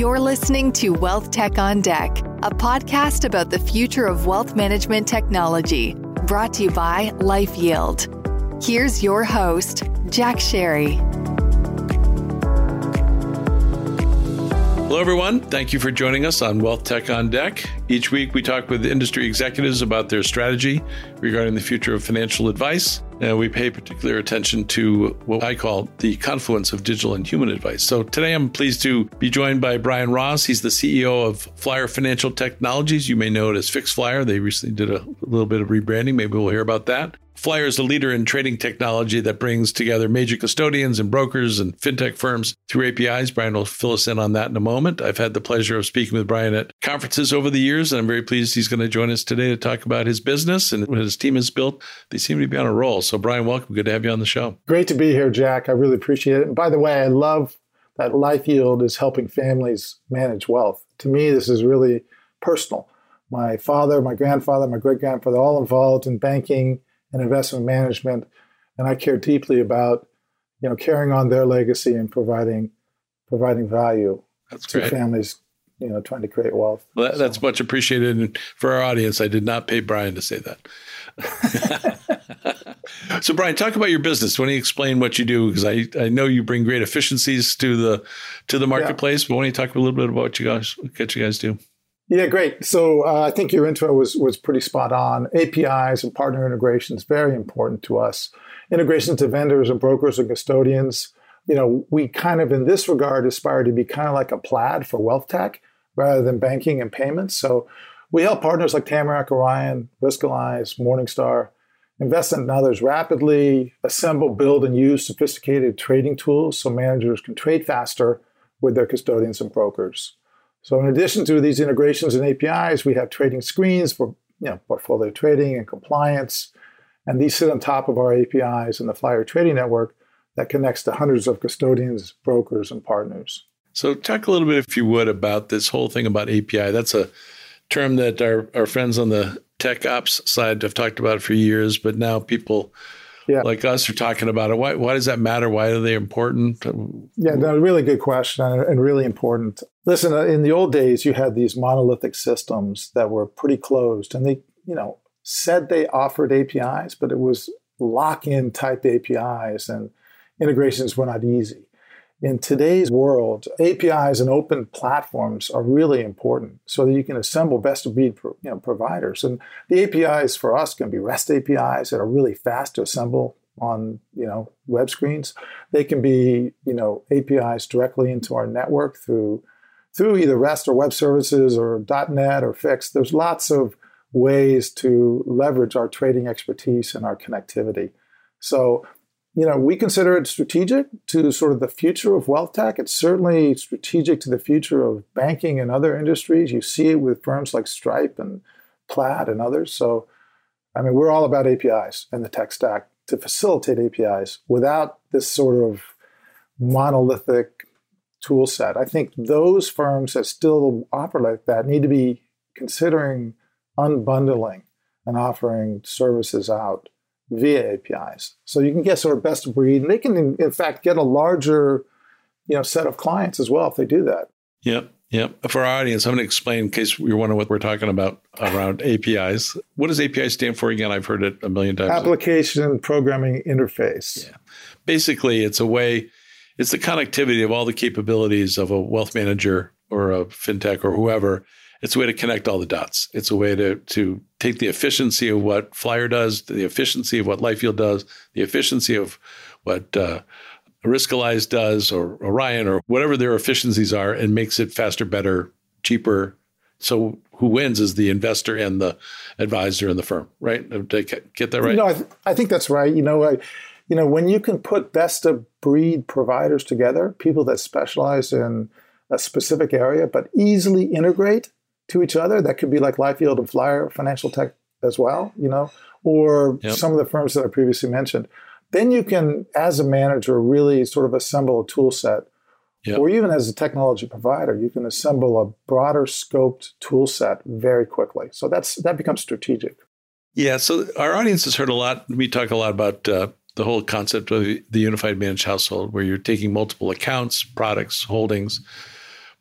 You're listening to Wealth Tech on Deck, a podcast about the future of wealth management technology, brought to you by LifeYield. Here's your host, Jack Sharry. Hello, everyone. Thank you for joining us on Wealth Tech on Deck. Each week, we talk with industry executives about their strategy regarding the future of financial advice and we pay particular attention to what I call the confluence of digital and human advice. So today I'm pleased to be joined by Brian Ross. He's the CEO of Flyer Financial Technologies. You may know it as Fix Flyer. They recently did a little bit of rebranding. Maybe we'll hear about that. Flyer is a leader in trading technology that brings together major custodians and brokers and fintech firms through APIs. Brian will fill us in on that in a moment. I've had the pleasure of speaking with Brian at conferences over the years, and I'm very pleased he's going to join us today to talk about his business and what his team has built. They seem to be on a roll. So, Brian, welcome. Good to have you on the show. Great to be here, Jack. I really appreciate it. And by the way, I love that LifeYield is helping families manage wealth. To me, this is really personal. My father, my grandfather, my great grandfather, all involved in banking and investment management, and I care deeply about you know carrying on their legacy and providing providing value that's to great. families you know trying to create wealth. Well, that, that's much appreciated. And for our audience, I did not pay Brian to say that. so, Brian, talk about your business. Why don't you explain what you do? Because I, I know you bring great efficiencies to the to the marketplace. Yeah. But why don't you talk a little bit about what you guys what you guys do? Yeah, great. So uh, I think your intro was was pretty spot on. APIs and partner integrations very important to us. Integrations to vendors and brokers and custodians. You know, we kind of in this regard aspire to be kind of like a plaid for wealth tech rather than banking and payments. So we help partners like Tamarack, Orion, Riskalyze, Morningstar, Envestnet others rapidly, assemble, build, and use sophisticated trading tools so managers can trade faster with their custodians and brokers. So in addition to these integrations and APIs, we have trading screens for you know, portfolio trading and compliance. And these sit on top of our APIs and the Flyer Trading Network that connects to hundreds of custodians, brokers, and partners. So talk a little bit, if you would, about this whole thing about API. That's a term that our, our friends on the tech ops side have talked about for years, but now people yeah. like us are talking about it. Why, why does that matter? Why are they important? Yeah, no, really good question and really important. Listen, uh, in the old days, you had these monolithic systems that were pretty closed, and they, you know, said they offered APIs, but it was lock-in type APIs, and integrations were not easy. In today's world, APIs and open platforms are really important so that you can assemble best of breed you know, providers. And the APIs for us can be REST APIs that are really fast to assemble on you know web screens. They can be you know APIs directly into our network through through either REST or web services or .NET or Fix. There's lots of ways to leverage our trading expertise and our connectivity. So you know, we consider it strategic to sort of the future of wealth tech. It's certainly strategic to the future of banking and other industries. You see it with firms like Stripe and Plaid and others. So, I mean, we're all about APIs and the tech stack to facilitate APIs without this sort of monolithic tool set. I think those firms that still operate like that need to be considering unbundling and offering services out via APIs. So you can get sort of best of breed, and they can, in, in fact, get a larger, you know, set of clients as well if they do that. Yep. Yep. For our audience, I'm going to explain in case you're wondering what we're talking about around APIs. What does API stand for again? I've heard it a million times. Application Programming Interface. Yeah. Basically, it's a way, it's the connectivity of all the capabilities of a wealth manager or a fintech or whoever it's a way to connect all the dots. It's a way to to take the efficiency of what Flyer does, the efficiency of what LifeYield does, the efficiency of what uh, Riskalyze does, or Orion, or whatever their efficiencies are, and makes it faster, better, cheaper. So who wins is the investor and the advisor and the firm, right? Did I get that right? No, I, th- I think that's right. You know, I, you know, when you can put best of breed providers together, people that specialize in a specific area, but easily integrate to each other. That could be like LifeYield and Flyer Financial Tech as well, you know, or yep. some of the firms that I previously mentioned. Then you can, as a manager, really sort of assemble a tool set. Yep. Or even as a technology provider, you can assemble a broader scoped tool set very quickly. So that's that becomes strategic. Yeah. So our audience has heard a lot. We talk a lot about uh, the whole concept of the unified managed household, where you're taking multiple accounts, products, holdings,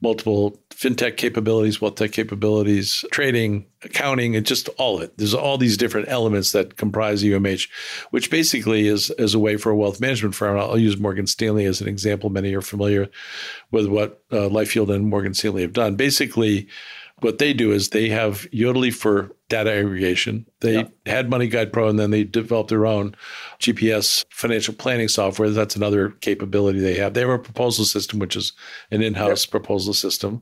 multiple fintech capabilities, wealth tech capabilities, trading, accounting, and just all of it. There's all these different elements that comprise UMH, which basically is, is a way for a wealth management firm. I'll use Morgan Stanley as an example. Many are familiar with what uh, LifeYield and Morgan Stanley have done. Basically, what they do is they have Yodlee for data aggregation. They yeah. had Money Guide Pro, and then they developed their own GPS financial planning software. That's another capability they have. They have a proposal system, which is an in-house yep. proposal system.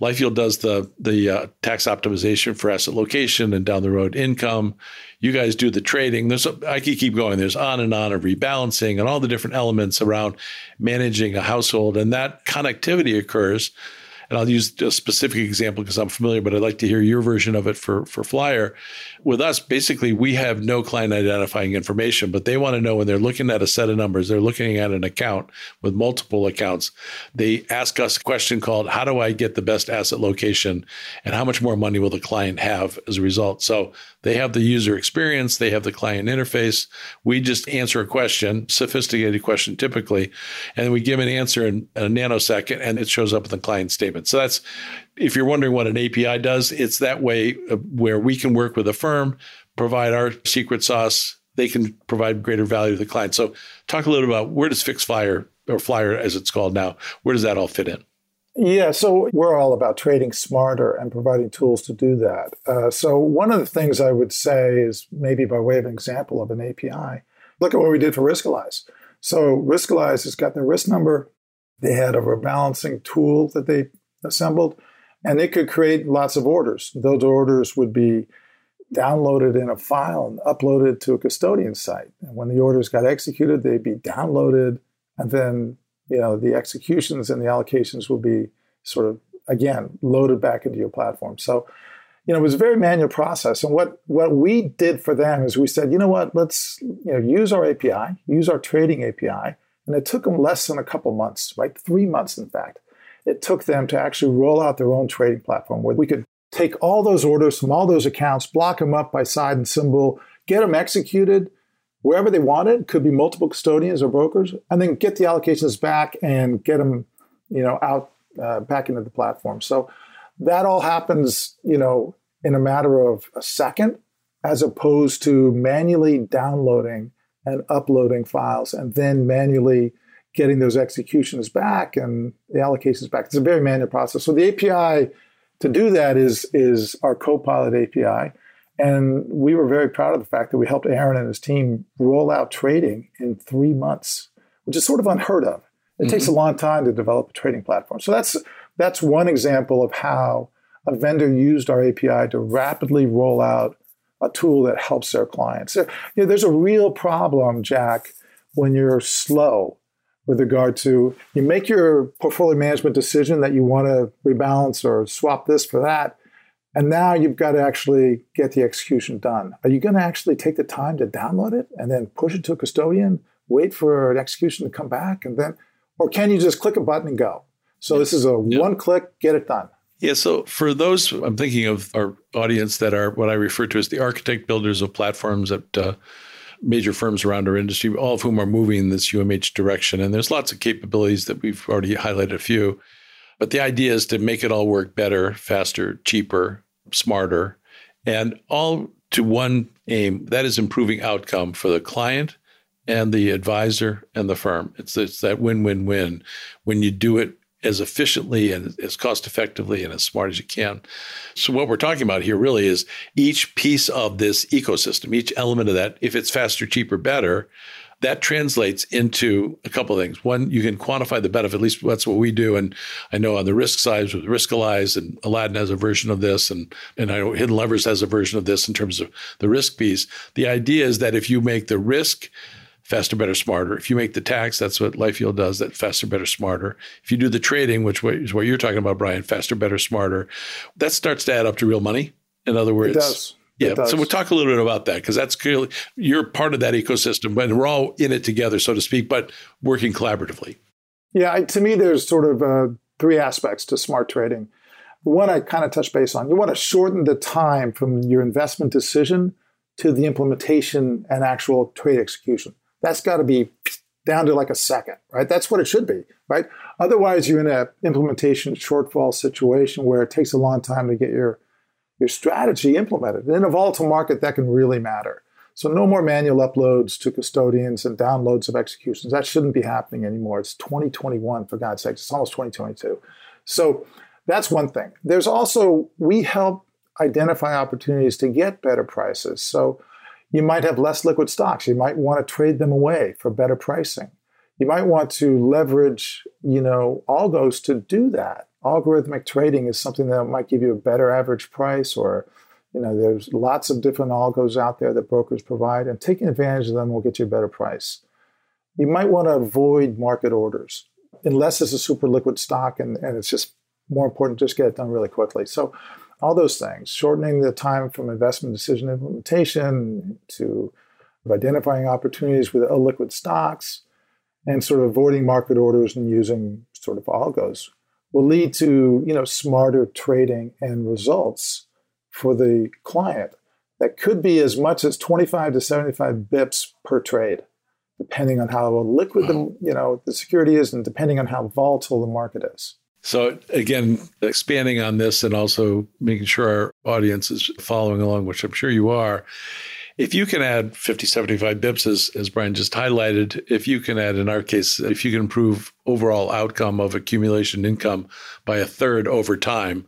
LifeYield does the the uh, tax optimization for asset location and down the road income. You guys do the trading. There's a, I can keep going. There's on and on of rebalancing and all the different elements around managing a household, and that connectivity occurs and I'll use a specific example because I'm familiar, but I'd like to hear your version of it for, for Flyer. With us, basically, we have no client identifying information, but they want to know when they're looking at a set of numbers, they're looking at an account with multiple accounts. They ask us a question called, How do I get the best asset location? And how much more money will the client have as a result? So they have the user experience, they have the client interface. We just answer a question, sophisticated question typically, and we give an answer in a nanosecond and it shows up in the client statement. So that's, if you're wondering what an API does, it's that way where we can work with a firm, provide our secret sauce, they can provide greater value to the client. So talk a little about where does Fix Flyer or Flyer as it's called now, where does that all fit in? Yeah, so we're all about trading smarter and providing tools to do that. Uh, so, one of the things I would say is maybe by way of an example of an API, look at what we did for Riskalyze. So, Riskalyze has got their risk number. They had a rebalancing tool that they assembled, and they could create lots of orders. Those orders would be downloaded in a file and uploaded to a custodian site. And when the orders got executed, they'd be downloaded and then you know, the executions and the allocations will be sort of again loaded back into your platform. So, you know, it was a very manual process. And what what we did for them is we said, you know what, let's you know use our API, use our trading API, and it took them less than a couple months, right? Three months, in fact. It took them to actually roll out their own trading platform where we could take all those orders from all those accounts, block them up by side and symbol, get them executed, wherever they wanted, could be multiple custodians or brokers, and then get the allocations back and get them, you know, out uh, back into the platform. So that all happens, you know, in a matter of a second, as opposed to manually downloading and uploading files and then manually getting those executions back and the allocations back. It's a very manual process. So the API to do that is is our Copilot API. And we were very proud of the fact that we helped Aaron and his team roll out trading in three months, which is sort of unheard of. It mm-hmm. takes a long time to develop a trading platform. So that's that's one example of how a vendor used our API to rapidly roll out a tool that helps their clients. So, you know, there's a real problem, Jack, when you're slow with regard to you make your portfolio management decision that you want to rebalance or swap this for that and now you've got to actually get the execution done. Are you going to actually take the time to download it and then push it to a custodian, wait for an execution to come back, and then, or can you just click a button and go? So this is a yeah. one click, get it done. Yeah. So for those, I'm thinking of our audience that are what I refer to as the architect builders of platforms at uh, major firms around our industry, all of whom are moving in this UMH direction. And there's lots of capabilities that we've already highlighted a few. But the idea is to make it all work better, faster, cheaper, smarter, and all to one aim that is improving outcome for the client and the advisor and the firm. It's, it's that win win win when you do it as efficiently and as cost effectively and as smart as you can. So, what we're talking about here really is each piece of this ecosystem, each element of that, if it's faster, cheaper, better, that translates into a couple of things. One, you can quantify the benefit. At least that's what we do. And I know on the risk side with Riskalyze and Aladdin has a version of this, and and I know HiddenLevers has a version of this in terms of the risk piece. The idea is that if you make the risk faster, better, smarter. If you make the tax, that's what LifeYield does. That faster, better, smarter. If you do the trading, which is what you're talking about, Brian, faster, better, smarter, that starts to add up to real money. In other words, does. Yeah. So we'll talk a little bit about that because that's clearly you're part of that ecosystem, but we're all in it together, so to speak, but working collaboratively. Yeah. To me, there's sort of uh, three aspects to smart trading. One I kind of touched base on. You want to shorten the time from your investment decision to the implementation and actual trade execution. That's got to be down to like a second, right? That's what it should be, right? Otherwise, you're in an implementation shortfall situation where it takes a long time to get your your strategy implemented. In a volatile market, that can really matter. So no more manual uploads to custodians and downloads of executions. That shouldn't be happening anymore. It's 2021, for God's sakes. It's almost 2022. So that's one thing. There's also, we help identify opportunities to get better prices. So you might have less liquid stocks. You might want to trade them away for better pricing. You might want to leverage, you know, algos to do that. Algorithmic trading is something that might give you a better average price or you know, there's lots of different algos out there that brokers provide, and taking advantage of them will get you a better price. You might want to avoid market orders unless it's a super liquid stock and, and it's just more important to just get it done really quickly. So all those things, shortening the time from investment decision implementation to identifying opportunities with illiquid stocks and sort of avoiding market orders and using sort of algos will lead to you know smarter trading and results for the client that could be as much as 25 to 75 bips per trade depending on how liquid the you know the security is and depending on how volatile the market is so again, expanding on this and also making sure our audience is following along, which I'm sure you are. If you can add 50, 75 bips, as, as Brian just highlighted, if you can add, in our case, if you can improve overall outcome of accumulation income by a third over time,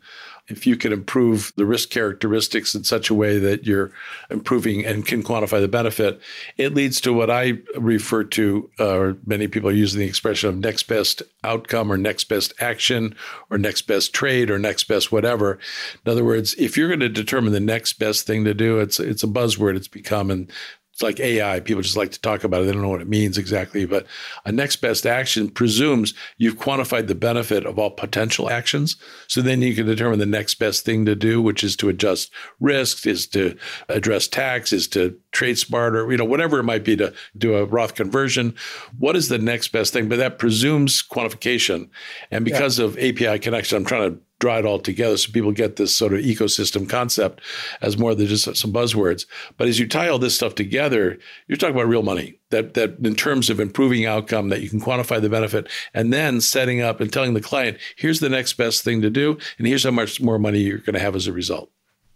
if you can improve the risk characteristics in such a way that you're improving and can quantify the benefit, it leads to what I refer to, uh, or many people are using the expression of next best outcome or next best action or next best trade or next best whatever. In other words, if you're going to determine the next best thing to do, it's it's a buzzword it's become, and it's like AI. People just like to talk about it. They don't know what it means exactly. But a next best action presumes you've quantified the benefit of all potential actions. So then you can determine the next best thing to do, which is to adjust risks, is to address tax, is to trade smarter, you know, whatever it might be to do a Roth conversion. What is the next best thing? But that presumes quantification. And because yeah. of API connection, I'm trying to draw it all together so people get this sort of ecosystem concept as more than just some buzzwords. But as you tie all this stuff together, you're talking about real money that that in terms of improving outcome that you can quantify the benefit and then setting up and telling the client, here's the next best thing to do and here's how much more money you're going to have as a result.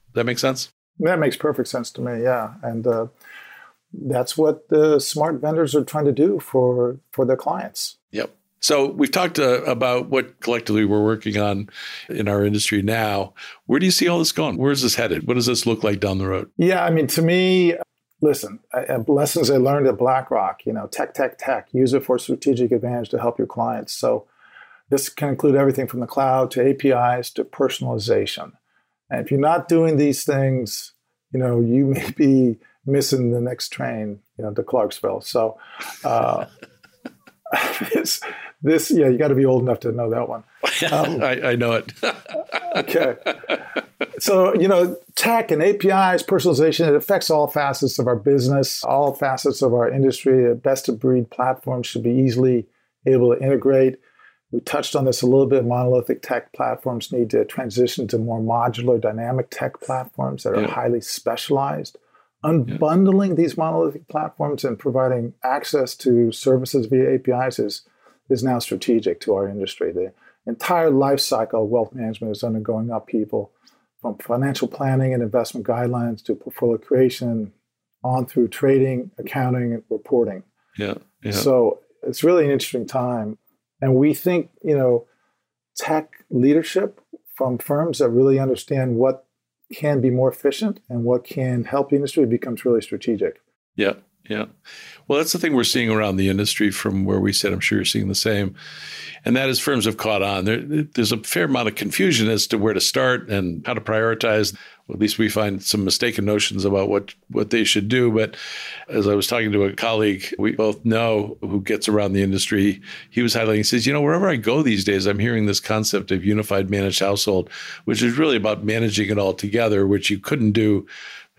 Does that make sense? That makes perfect sense to me. Yeah. And uh, that's what the smart vendors are trying to do for for their clients. So we've talked uh, about what collectively we're working on in our industry now. Where do you see all this going? Where is this headed? What does this look like down the road? Yeah, I mean, to me, listen, I, lessons I learned at BlackRock, you know, tech, tech, tech, use it for strategic advantage to help your clients. So this can include everything from the cloud to APIs to personalization. And if you're not doing these things, you know, you may be missing the next train, you know, to Clarksville. So uh, this yeah you got to be old enough to know that one. Um, I, I, know it. Okay. So you know tech and apis personalization it affects all facets of our business all facets of our industry. A best of breed platform should be easily able to integrate. We touched on this a little bit. Monolithic tech platforms need to transition to more modular dynamic tech platforms that are yeah. highly specialized. Unbundling yeah. these monolithic platforms and providing access to services via apis is is now strategic to our industry. The entire life cycle of wealth management is undergoing upheaval from financial planning and investment guidelines to portfolio creation on through trading, accounting, and reporting. Yeah, yeah. So it's really an interesting time. And we think, you know, tech leadership from firms that really understand what can be more efficient and what can help the industry becomes really strategic. Yeah, yeah. Well, that's the thing we're seeing around the industry from where we sit. I'm sure you're seeing the same. And that is firms have caught on. There, there's a fair amount of confusion as to where to start and how to prioritize. Well, at least we find some mistaken notions about what, what they should do. But as I was talking to a colleague we both know who gets around the industry, he was highlighting, he says, you know, wherever I go these days, I'm hearing this concept of unified managed household, which is really about managing it all together, which you couldn't do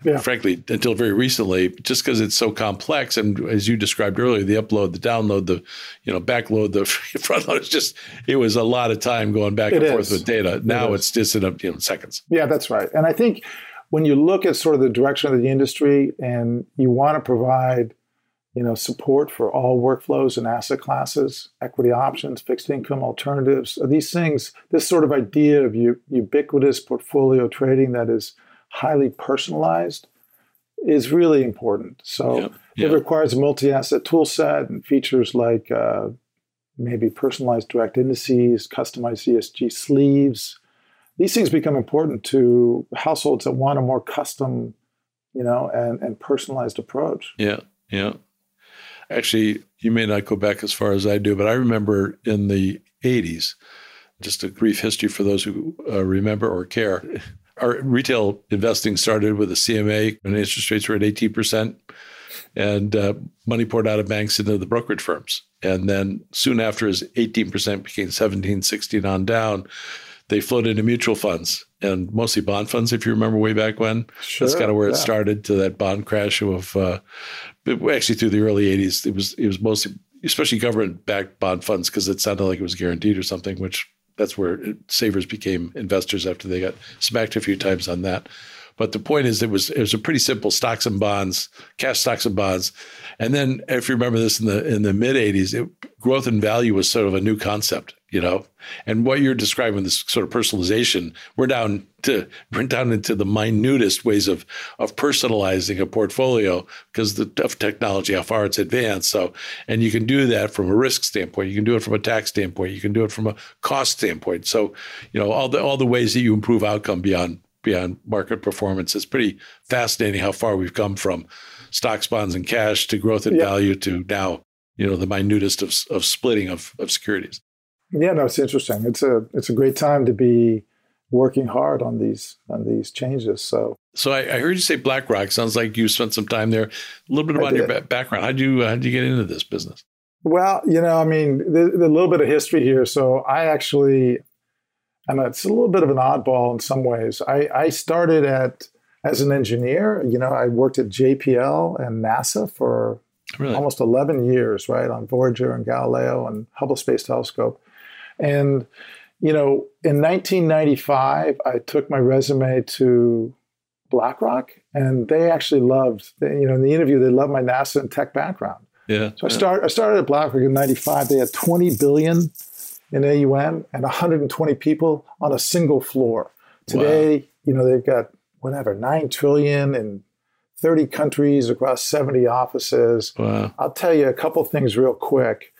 yeah. frankly, until very recently, just because it's so complex. And as you described earlier, the upload, the download, the you know backload, the front load. It's just it was a lot of time going back it and is. forth with data. Now it it's just in a, you know seconds. Yeah, that's right. And I think when you look at sort of the direction of the industry, and you want to provide you know, support for all workflows and asset classes, equity options, fixed income alternatives. These things, this sort of idea of ubiquitous portfolio trading that is highly personalized is really important. So yep, yep. it requires a multi-asset tool set and features like uh, maybe personalized direct indices, customized ESG sleeves. These things become important to households that want a more custom, you know, and, and personalized approach. Yeah, yeah. Actually, you may not go back as far as I do, but I remember in the 80s, just a brief history for those who uh, remember or care. Our retail investing started with a CMA and interest rates were at 18%, and uh, money poured out of banks into the brokerage firms. And then soon after, as 18% became 17, 16 on down, they flowed into mutual funds and mostly bond funds, if you remember way back when. Sure, That's kind of where yeah. it started to that bond crash of uh, actually through the early 80s. It was it was mostly especially government backed bond funds because it sounded like it was guaranteed or something, which that's where it, savers became investors after they got smacked a few times on that. But the point is, it was it was a pretty simple stocks and bonds, cash stocks and bonds, and then if you remember this in the in the mid '80s, it, growth and value was sort of a new concept, you know. And what you're describing, this sort of personalization, we're down to we're down into the minutest ways of of personalizing a portfolio because the of technology, how far it's advanced. So, and you can do that from a risk standpoint, you can do it from a tax standpoint, you can do it from a cost standpoint. So, you know, all the all the ways that you improve outcome beyond beyond market performance. It's pretty fascinating how far we've come from stocks, bonds, and cash to growth and yeah. value to now, you know, the minutest of, of splitting of, of securities. Yeah, no, it's interesting. It's a it's a great time to be working hard on these on these changes. So, so I, I heard you say BlackRock. Sounds like you spent some time there. A little bit about your background. How did you how did you get into this business? Well, you know, I mean, there's a little bit of history here. So I actually and it's a little bit of an oddball in some ways. I, I started at as an engineer. You know, I worked at JPL and NASA for really? almost 11 years, right, on Voyager and Galileo and Hubble Space Telescope. And you know, in 1995, I took my resume to BlackRock, and they actually loved. You know, in the interview, they loved my NASA and tech background. Yeah. So I started. I started at BlackRock in '95. They had 20 billion in AUM and 120 people on a single floor. Today, wow. you know, they've got whatever, 9 trillion in 30 countries across 70 offices. Wow. I'll tell you a couple things real quick.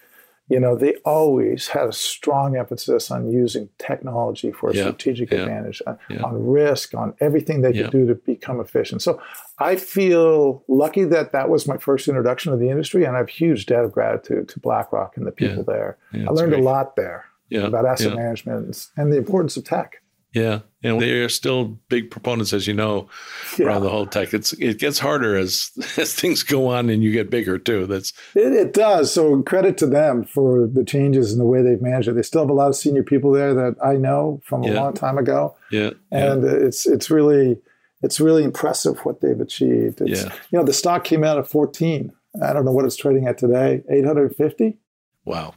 You know, they always had a strong emphasis on using technology for a yeah. strategic yeah. advantage, on, yeah. on, risk, on everything they could do to become efficient. So I feel lucky that that was my first introduction to the industry, and I have huge debt of gratitude to BlackRock and the people there. I learned great. a lot there about asset management and the importance of tech. Yeah, and they are still big proponents, as you know, yeah. around the whole tech. It's it gets harder as as things go on and you get bigger too. That's it, it, does. So credit to them for the changes in the way they've managed it. They still have a lot of senior people there that I know from a yeah. long time ago. Yeah, and yeah. it's it's really it's really impressive what they've achieved. It's, yeah. you know, the stock came out at fourteen. I don't know what it's trading at today. Eight hundred fifty. Wow.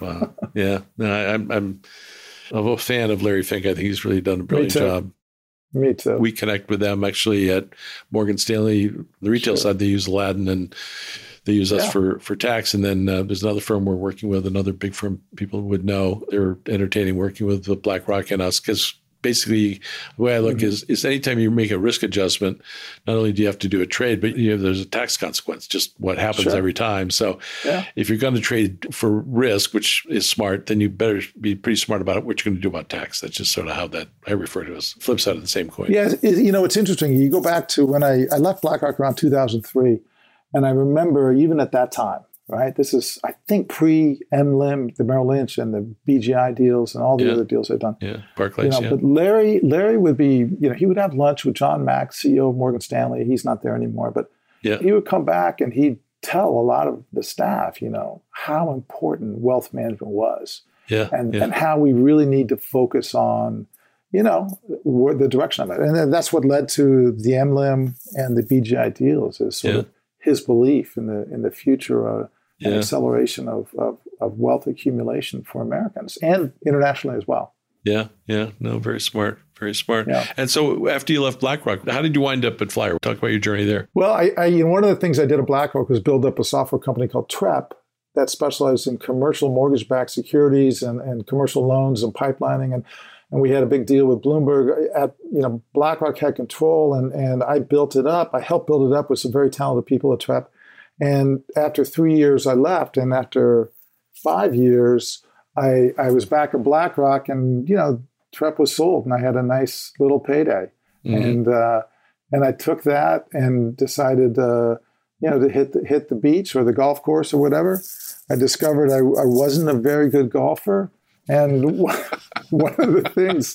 Wow. yeah. No, I, I'm. I'm I'm a fan of Larry Fink. I think he's really done a brilliant Me job. Me too. We connect with them actually at Morgan Stanley. The retail sure. side, they use Aladdin and they use us for for tax. And then uh, there's another firm we're working with, another big firm people would know. They're entertaining working with BlackRock and us because basically the way I look mm-hmm. is is anytime you make a risk adjustment, not only do you have to do a trade, but you have, there's a tax consequence, just what happens sure. every time. So yeah. if you're going to trade for risk, which is smart, then you better be pretty smart about what you're going to do about tax. That's just sort of how that I refer to as flip side of the same coin. Yeah, it, you know, it's interesting. You go back to when I, I left BlackRock around 2003, and I remember even at that time, right? This is, I think, pre MLIM, the Merrill Lynch and the BGI deals and all the yeah. other deals they've done. Yeah, Barclays. You know, yeah. But Larry, Larry would be, you know, he would have lunch with John Mack, CEO of Morgan Stanley. He's not there anymore, but yeah. he would come back and he'd tell a lot of the staff, you know, how important wealth management was. Yeah, and, yeah. and how we really need to focus on, you know, the direction of it. And that's what led to the MLIM and the BGI deals is sort of his belief in the in the future uh, of yeah. and acceleration of, of, of wealth accumulation for Americans and internationally as well. Yeah, yeah, no, very smart, Very smart. Yeah. And so after you left BlackRock, how did you wind up at Flyer? Talk about your journey there. Well, I, I you know, one of the things I did at BlackRock was build up a software company called Trepp that specialized in commercial mortgage-backed securities and, and commercial loans and pipelining. And, and we had a big deal with Bloomberg. At you know, BlackRock had control, and and I built it up. I helped build it up with some very talented people at Trepp. And after three years, I left. And after five years, I I was back at BlackRock, and you know, Trepp was sold, and I had a nice little payday. Mm-hmm. And uh, and I took that and decided. Uh, you know, to hit the, hit the beach or the golf course or whatever. I discovered I, I wasn't a very good golfer, and one of the things,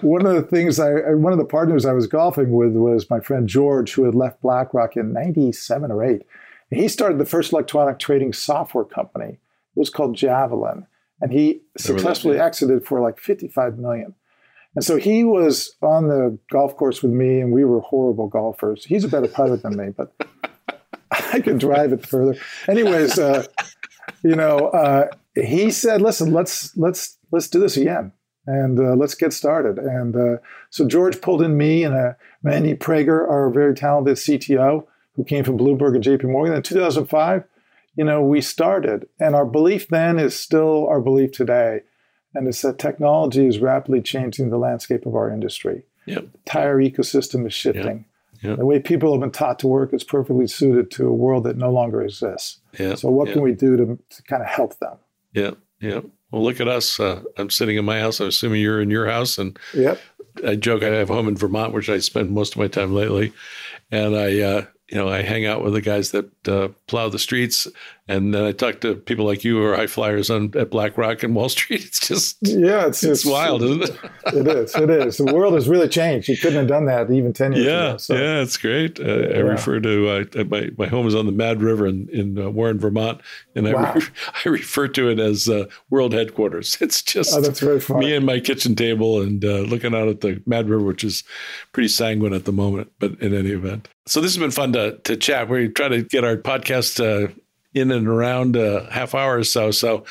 one of the things I, one of the partners I was golfing with was my friend George, who had left BlackRock in '97 or '8. He started the first electronic trading software company. It was called Javelin, and he successfully exited for like 55 million. And so he was on the golf course with me, and we were horrible golfers. He's a better pilot than me, but I could drive it further. Anyways, uh, you know, uh, he said, "Listen, let's let's let's do this again, and uh, let's get started." And uh, so George pulled in me and uh, Mandy Prager, our very talented CTO, who came from Bloomberg and J.P. Morgan. In 2005, you know, we started, and our belief then is still our belief today, and it's that technology is rapidly changing the landscape of our industry. Yep. The tire ecosystem is shifting. Yep. Yep. The way people have been taught to work is perfectly suited to a world that no longer exists. So, what can we do to, to kind of help them? Yeah, yeah. Well, look at us. Uh, I'm sitting in my house. I'm assuming you're in your house, and yep. I joke I have a home in Vermont, which I spend most of my time lately, and I, uh, you know, I hang out with the guys that uh, plow the streets, and then I talk to people like you who are high flyers on at BlackRock and Wall Street. It's just yeah, it's, it's, it's wild, isn't it? it is. It is. The world has really changed. You couldn't have done that even ten years yeah, ago. So. Yeah, it's great. Uh, yeah. I refer to uh, my my home is on the Mad River in in uh, Warren, Vermont, and I wow. re- I refer to it as uh, world headquarters. It's just oh, that's very funny. me and my kitchen table and uh, looking out at the Mad River, which is pretty sanguine at the moment. But in any event, so this has been fun to to chat. We try to get our podcast uh, in and around a half hour or so. So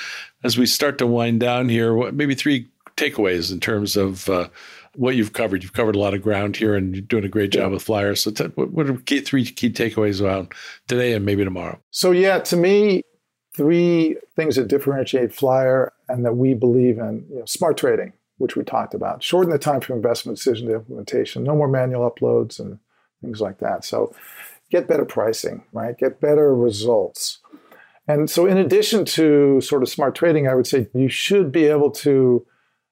as we start to wind down here, what, maybe three takeaways in terms of uh, what you've covered. You've covered a lot of ground here, and you're doing a great job yeah. with flyers. So, t- what, are key, three key takeaways about today and maybe tomorrow? So, yeah, to me, three things that differentiate Flyer and that we believe in: you know, smart trading, which we talked about, shorten the time from investment decision to implementation, no more manual uploads and things like that. So, get better pricing, right? Get better results. And so, in addition to sort of smart trading, I would say you should be able to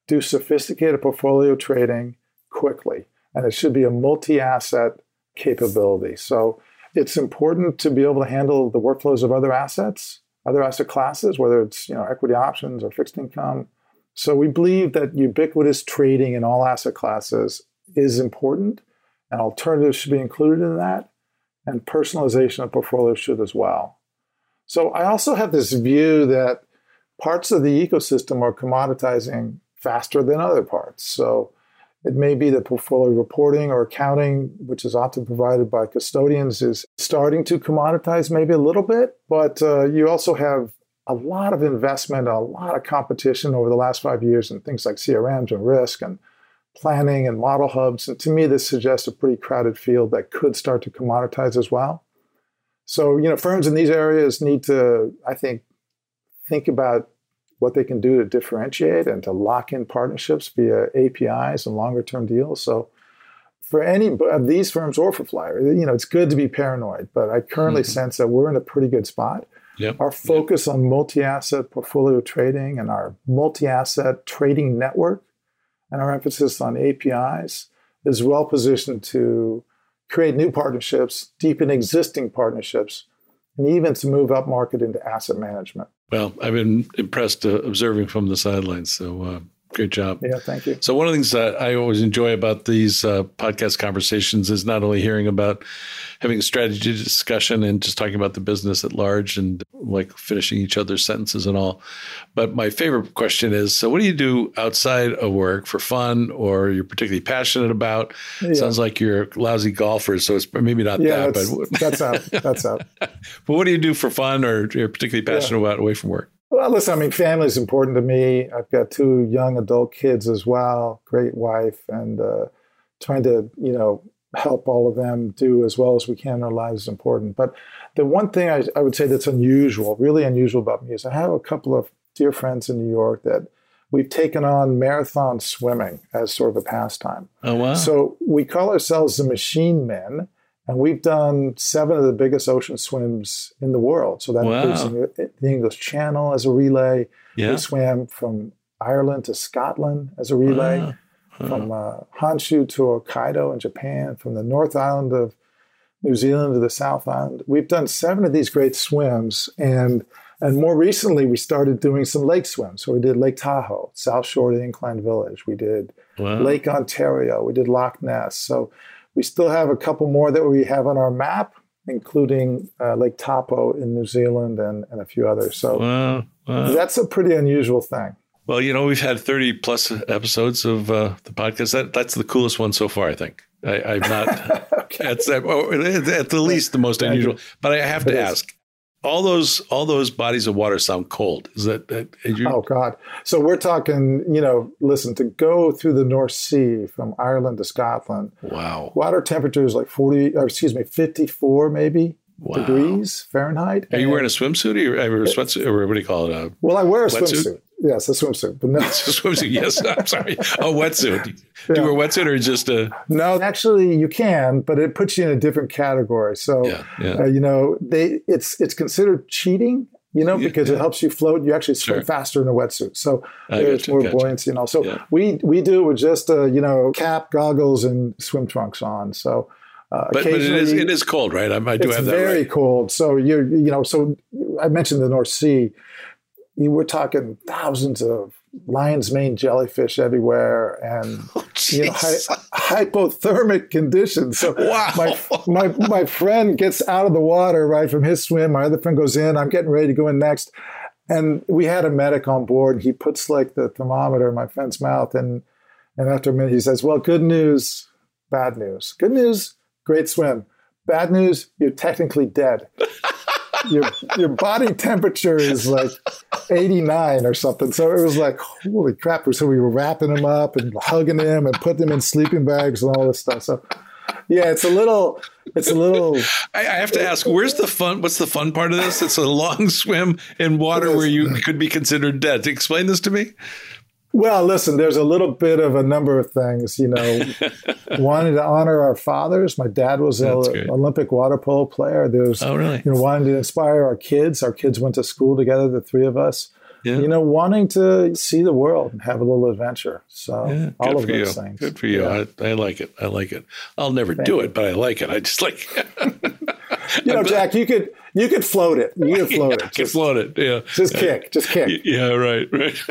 do sophisticated portfolio trading quickly. And it should be a multi asset capability. So, it's important to be able to handle the workflows of other assets, other asset classes, whether it's you know equity options or fixed income. So we believe that ubiquitous trading in all asset classes is important, and alternatives should be included in that, and personalization of portfolios should as well. So I also have this view that parts of the ecosystem are commoditizing faster than other parts. So it may be that portfolio reporting or accounting, which is often provided by custodians, is starting to commoditize maybe a little bit, but uh, you also have a lot of investment, a lot of competition over the last five years in things like CRMs and risk and planning and model hubs. And to me, this suggests a pretty crowded field that could start to commoditize as well. So, you know, firms in these areas need to, I think, think about what they can do to differentiate and to lock in partnerships via APIs and longer term deals. So, for any of these firms or for Flyer, you know, it's good to be paranoid, but I currently mm-hmm. sense that we're in a pretty good spot. Yep. Our focus yep. on multi asset portfolio trading and our multi asset trading network and our emphasis on APIs is well positioned to create new partnerships, deepen existing partnerships, and even to move up market into asset management. Well, I've been impressed uh, observing from the sidelines. So uh, Great job. Yeah, thank you. So, one of the things that I always enjoy about these uh, podcast conversations is not only hearing about having a strategy discussion and just talking about the business at large and like finishing each other's sentences and all, but my favorite question is so, what do you do outside of work for fun or you're particularly passionate about? Yeah. Sounds like you're a lousy golfer, so it's maybe not yeah, that, that's, but that's out. That's out. but what do you do for fun or you're particularly passionate yeah. about away from work? Well, listen, I mean, family is important to me. I've got two young adult kids as well, great wife, and uh, trying to, you know, help all of them do as well as we can in our lives is important. But the one thing I, I would say that's unusual, really unusual about me, is I have a couple of dear friends in New York that we've taken on marathon swimming as sort of a pastime. Oh, wow. So we call ourselves the Machine Men, and we've done seven of the biggest ocean swims in the world. So that Wow. includes the, English Channel as a relay. Yeah. We swam from Ireland to Scotland as a relay, Wow. from uh, Honshu to Hokkaido in Japan, from the North Island of New Zealand to the South Island. We've done seven of these great swims, and and more recently we started doing some lake swims. So we did Lake Tahoe, South Shore of the Incline Village. We did. Lake Ontario. We did Loch Ness. So we still have a couple more that we have on our map, including uh, Lake Taupo in New Zealand and, and a few others. So Wow. Wow. that's a pretty unusual thing. Well, you know, we've had 30 plus episodes of uh, the podcast. That That's the coolest one so far, I think. I, I'm not, okay. that's uh, oh, at the least the most unusual. But I have to ask all those all those bodies of water sound cold. Is that, that you, Oh God! So we're talking, you know, listen to go through the North Sea from Ireland to Scotland. wow. Water temperature is like forty, or excuse me, fifty-four maybe Wow. degrees Fahrenheit. Are you And- wearing a swimsuit or, or a sweatsuit or what do you call it? A Well, I wear a wetsuit? swimsuit. Yes, a swimsuit, but no, swimsuit? Yes, I'm sorry. A wetsuit. Do Yeah. you wear a wetsuit or just a? no. Actually, you can, but it puts you in a different category. So, Yeah, yeah. uh, you know, they it's it's considered cheating. You know, because it helps you float. You actually swim Sure. faster in a wetsuit, so I there's more buoyancy and all. So we we do it with just uh, you know cap, goggles, and swim trunks on. So. Uh, But, but it is it is cold, right? I, I do it's have that very right. cold. So you're, you know, so I mentioned the North Sea. Were talking thousands of lion's mane jellyfish everywhere, and Oh, you know, hy- hypothermic conditions. So Wow. my my my friend gets out of the water right from his swim. My other friend goes in. I'm getting ready to go in next, and we had a medic on board. He puts like the thermometer in my friend's mouth, and and after a minute he says, "Well, good news, bad news. Good news, great swim. Bad news, you're technically dead." your your body temperature is like 89 or something. So it was like, holy crap. So we were wrapping him up and hugging him and putting him in sleeping bags and all this stuff. So yeah, it's a little, it's a little, I, I have to ask, where's the fun? What's the fun part of this? It's a long swim in water where you could be considered dead. Explain this to me. Well, listen, there's a little bit of a number of things, you know, wanting to honor our fathers. My dad was an. Olympic water polo player. There's, Oh, really? you know, wanting to inspire our kids. Our kids went to school together, the three of us. Yeah. You know, wanting to see the world and have a little adventure. So Yeah, all of for you. things. Good for you. Yeah. I, I like it. I like it. I'll never do you. it, but I like it. I just like You know, Jack, you could you could float it. You could float I it. Just, float it. Yeah. just kick. Just kick. Yeah, right, right.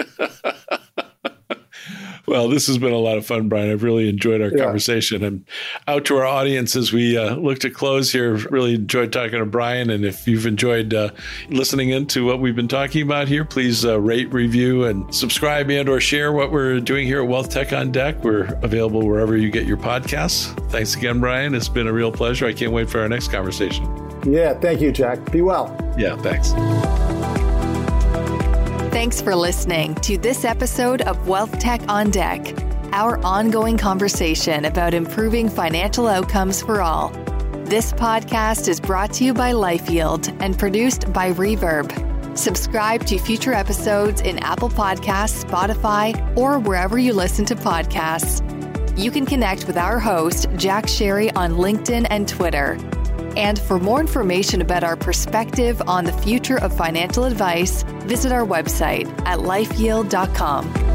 Well, this has been a lot of fun, Brian. I've really enjoyed our Yeah. conversation. And out to our audience as we uh, look to close here, really enjoyed talking to Brian. And if you've enjoyed uh, listening into what we've been talking about here, please uh, rate, review, and subscribe and or share what we're doing here at Wealth Tech on Deck. We're available wherever you get your podcasts. Thanks again, Brian. It's been a real pleasure. I can't wait for our next conversation. Yeah. Thank you, Jack. Be well. Yeah, thanks. Thanks for listening to this episode of Wealth Tech on Deck, our ongoing conversation about improving financial outcomes for all. This podcast is brought to you by LifeYield and produced by Reverb. Subscribe to future episodes in Apple Podcasts, Spotify, or wherever you listen to podcasts. You can connect with our host, Jack Sharry, on LinkedIn and Twitter. And for more information about our perspective on the future of financial advice, visit our website at lifeyield.com.